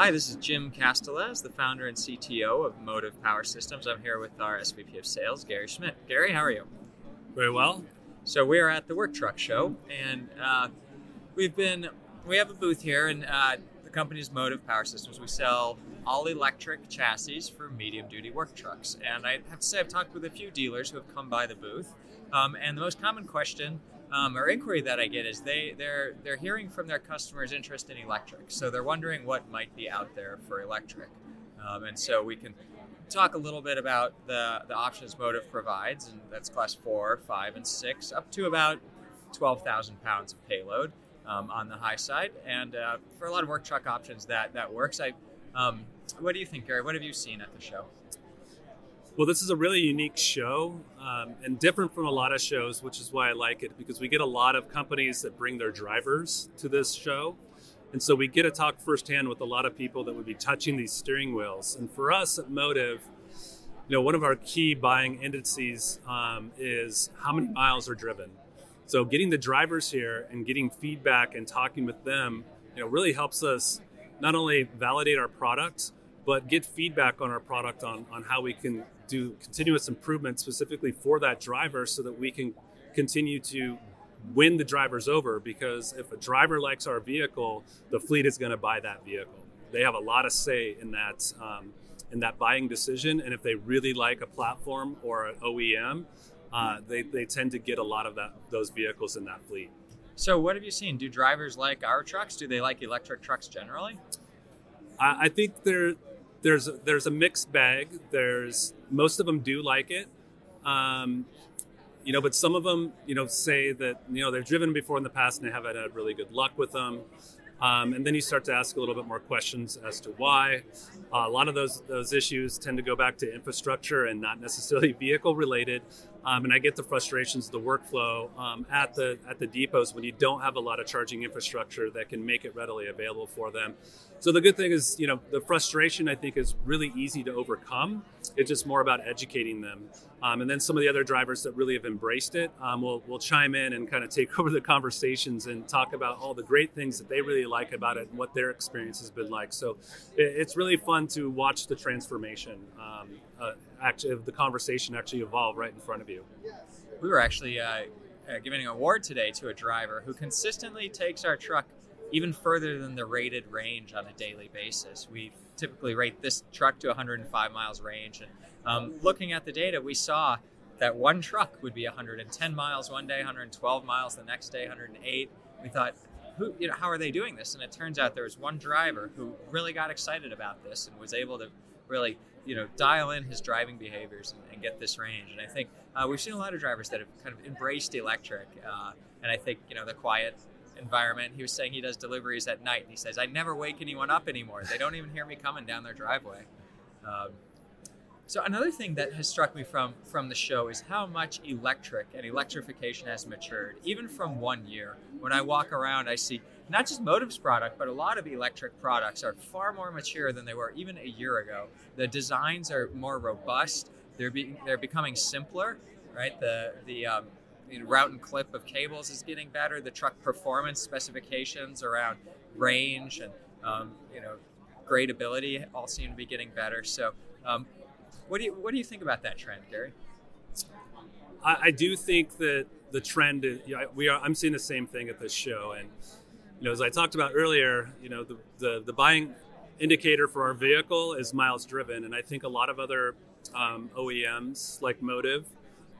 Hi, this is Jim Castelaz, the founder and CTO of Motiv Power Systems. I'm here with our SVP of Sales, Gary Schmidt. Gary, how are you? Very well. So we are at the Work Truck Show, and uh, we've been we have a booth here, and uh, the company's Motiv Power Systems. We sell all electric chassis for medium duty work trucks, and I have to say I've talked with a few dealers who have come by the booth, um, and the most common question um, or inquiry that I get is they they're they're hearing from their customers interest in electric, so they're wondering what might be out there for electric, um, and so we can talk a little bit about the, the options Motiv provides, and that's class four, five, and six, up to about 12,000 pounds of payload um, on the high side. And uh, for a lot of work truck options, that that works. I, um, what do you think, Gary? What have you seen at the show? Well, this is a really unique show um, and different from a lot of shows, which is why I like it because we get a lot of companies that bring their drivers to this show. And so we get to talk firsthand with a lot of people that would be touching these steering wheels. And for us at Motiv, you know, one of our key buying indices um, is how many miles are driven. So getting the drivers here and getting feedback and talking with them, you know, really helps us not only validate our product, but get feedback on our product on, on how we can do continuous improvement specifically for that driver so that we can continue to win the drivers over because if a driver likes our vehicle, the fleet is going to buy that vehicle. They have a lot of say in that um, in that buying decision, and if they really like a platform or an OEM, uh, they, they tend to get a lot of that those vehicles in that fleet. So, what have you seen? Do drivers like our trucks? Do they like electric trucks generally? I, I think there there's there's a mixed bag. There's most of them do like it. Um, you know, but some of them, you know, say that you know they've driven before in the past and they haven't had really good luck with them. Um, and then you start to ask a little bit more questions as to why. Uh, a lot of those those issues tend to go back to infrastructure and not necessarily vehicle related. Um, and I get the frustrations, of the workflow um, at the at the depots when you don't have a lot of charging infrastructure that can make it readily available for them. So the good thing is, you know, the frustration I think is really easy to overcome. It's just more about educating them. Um, and then some of the other drivers that really have embraced it um, will will chime in and kind of take over the conversations and talk about all the great things that they really like about it and what their experience has been like. So it, it's really fun to watch the transformation. Um, uh, actually, the conversation actually evolve right in front of you. We were actually uh, uh, giving an award today to a driver who consistently takes our truck even further than the rated range on a daily basis. We typically rate this truck to 105 miles range. And um, looking at the data, we saw that one truck would be 110 miles one day, 112 miles the next day, 108. We thought, who, you know, how are they doing this? And it turns out there was one driver who really got excited about this and was able to really, you know, dial in his driving behaviors and, and get this range. And I think uh, we've seen a lot of drivers that have kind of embraced electric. Uh, and I think, you know, the quiet environment. He was saying he does deliveries at night. And he says, I never wake anyone up anymore. They don't even hear me coming down their driveway. Um, so another thing that has struck me from from the show is how much electric and electrification has matured, even from one year. When I walk around, I see not just Motiv's product, but a lot of electric products are far more mature than they were even a year ago. The designs are more robust. They're being they're becoming simpler, right? The the um, route and clip of cables is getting better. The truck performance specifications around range and um, you know gradability all seem to be getting better. So, um, what do you what do you think about that trend, Gary? I, I do think that the trend is, you know, we are. I'm seeing the same thing at this show, and you know, as I talked about earlier, you know, the, the, the buying indicator for our vehicle is miles driven, and I think a lot of other um, OEMs like Motiv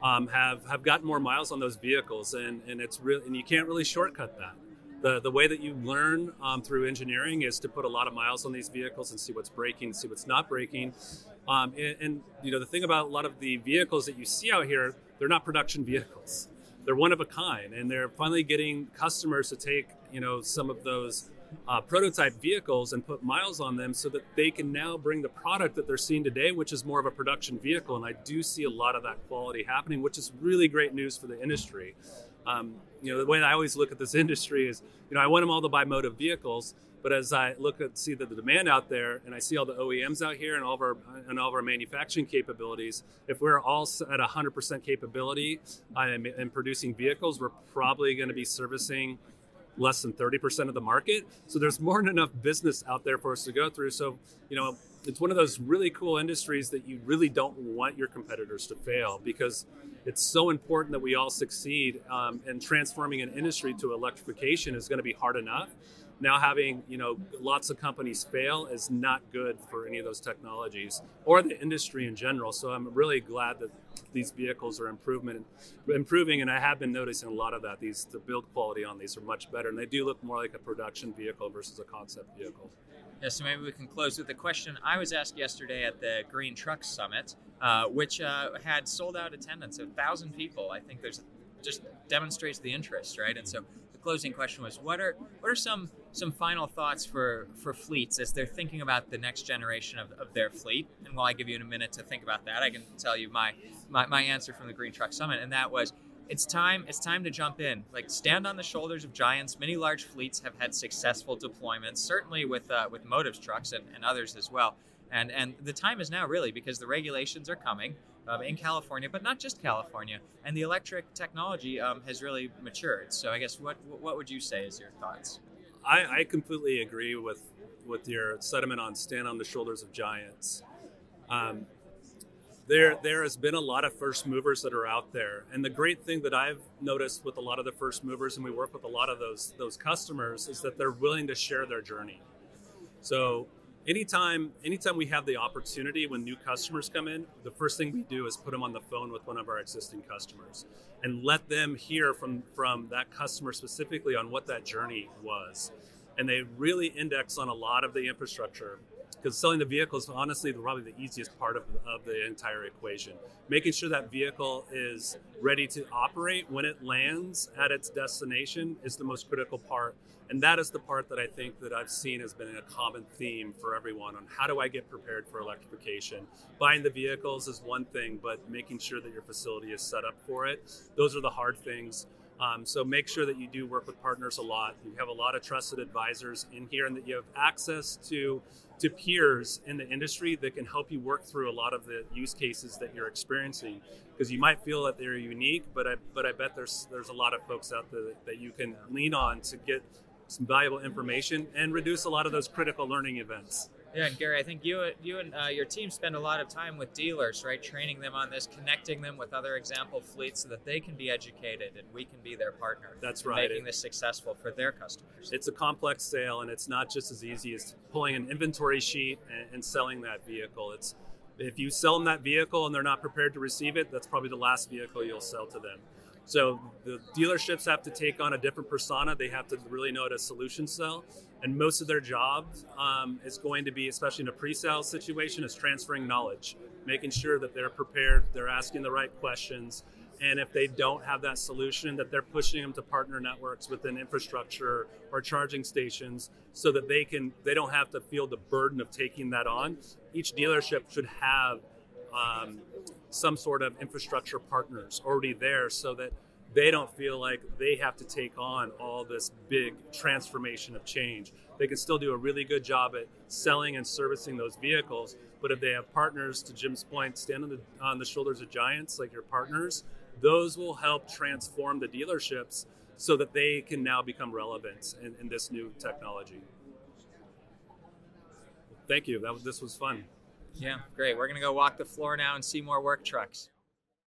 um, have have gotten more miles on those vehicles, and and it's real, and you can't really shortcut that. The, the way that you learn um, through engineering is to put a lot of miles on these vehicles and see what's breaking, see what's not breaking. Um, and, and, you know the thing about a lot of the vehicles that you see out here, they're not production vehicles. They're one of a kind, and they're finally getting customers to take you know some of those uh, prototype vehicles and put miles on them so that they can now bring the product that they're seeing today, which is more of a production vehicle. And I do see a lot of that quality happening, which is really great news for the industry. Um, you know, the way I always look at this industry is, you know, I want them all to buy Motiv vehicles, but as I look at see the, the demand out there, and I see all the OEMs out here and all of our and all of our manufacturing capabilities, if we're all at 100% capability in producing vehicles, we're probably going to be servicing less than 30% of the market. So there's more than enough business out there for us to go through. So, you know, it's one of those really cool industries that you really don't want your competitors to fail because it's so important that we all succeed. Um, and transforming an industry to electrification is going to be hard enough. Now having you know lots of companies fail is not good for any of those technologies or the industry in general. So I'm really glad that these vehicles are improvement, improving, and I have been noticing a lot of that. These the build quality on these are much better, and they do look more like a production vehicle versus a concept vehicle. Yeah, so maybe we can close with a question I was asked yesterday at the Green Truck Summit, uh, which uh, had sold out attendance of thousand people. I think there's just demonstrates the interest, right? And so closing question was, what are what are some some final thoughts for for fleets as they're thinking about the next generation of, of their fleet? And while I give you in a minute to think about that, I can tell you my, my my answer from the Green Truck Summit, and that was it's time it's time to jump in. Like stand on the shoulders of giants. Many large fleets have had successful deployments certainly with uh, with Motiv's trucks and, and others as well. And and the time is now really because the regulations are coming um, in California, but not just California, and the electric technology um, has really matured. So I guess what what would you say is your thoughts? I, I completely agree with with your sentiment on stand on the shoulders of giants. Um, there there has been a lot of first movers that are out there and the great thing that i've noticed with a lot of the first movers and we work with a lot of those those customers is that they're willing to share their journey so anytime anytime we have the opportunity when new customers come in the first thing we do is put them on the phone with one of our existing customers and let them hear from from that customer specifically on what that journey was. And they really index on a lot of the infrastructure because selling the vehicle is honestly probably the easiest part of, of the entire equation. Making sure that vehicle is ready to operate when it lands at its destination is the most critical part. And that is the part that I think that I've seen has been a common theme for everyone on how do I get prepared for electrification. Buying the vehicles is one thing, but making sure that your facility is set up for it, those are the hard things. Um, so make sure that you do work with partners a lot. You have a lot of trusted advisors in here, and that you have access to to peers in the industry that can help you work through a lot of the use cases that you're experiencing. Because you might feel that they're unique, but I but I bet there's there's a lot of folks out there that, that you can lean on to get some valuable information and reduce a lot of those critical learning events. Yeah, and Gary, I think you you and uh, your team spend a lot of time with dealers, right? Training them on this, connecting them with other example fleets so that they can be educated and we can be their partner. That's right. Making this successful for their customers. It's a complex sale, and it's not just as easy as pulling an inventory sheet and, and selling that vehicle. It's if you sell them that vehicle and they're not prepared to receive it, that's probably the last vehicle you'll sell to them. So the dealerships have to take on a different persona. They have to really know how to solution sell. And most of their job um, is going to be, especially in a pre-sale situation, is transferring knowledge, making sure that they're prepared, they're asking the right questions, and if they don't have that solution, that they're pushing them to partner networks within infrastructure or charging stations, so that they can they don't have to feel the burden of taking that on. Each dealership should have um, some sort of infrastructure partners already there so that they don't feel like they have to take on all this big transformation of change. They can still do a really good job at selling and servicing those vehicles, but if they have partners, to Jim's point, stand on the, on the shoulders of giants like your partners, those will help transform the dealerships so that they can now become relevant in, in this new technology. Thank you. That was, this was fun. Yeah, great. We're going to go walk the floor now and see more work trucks.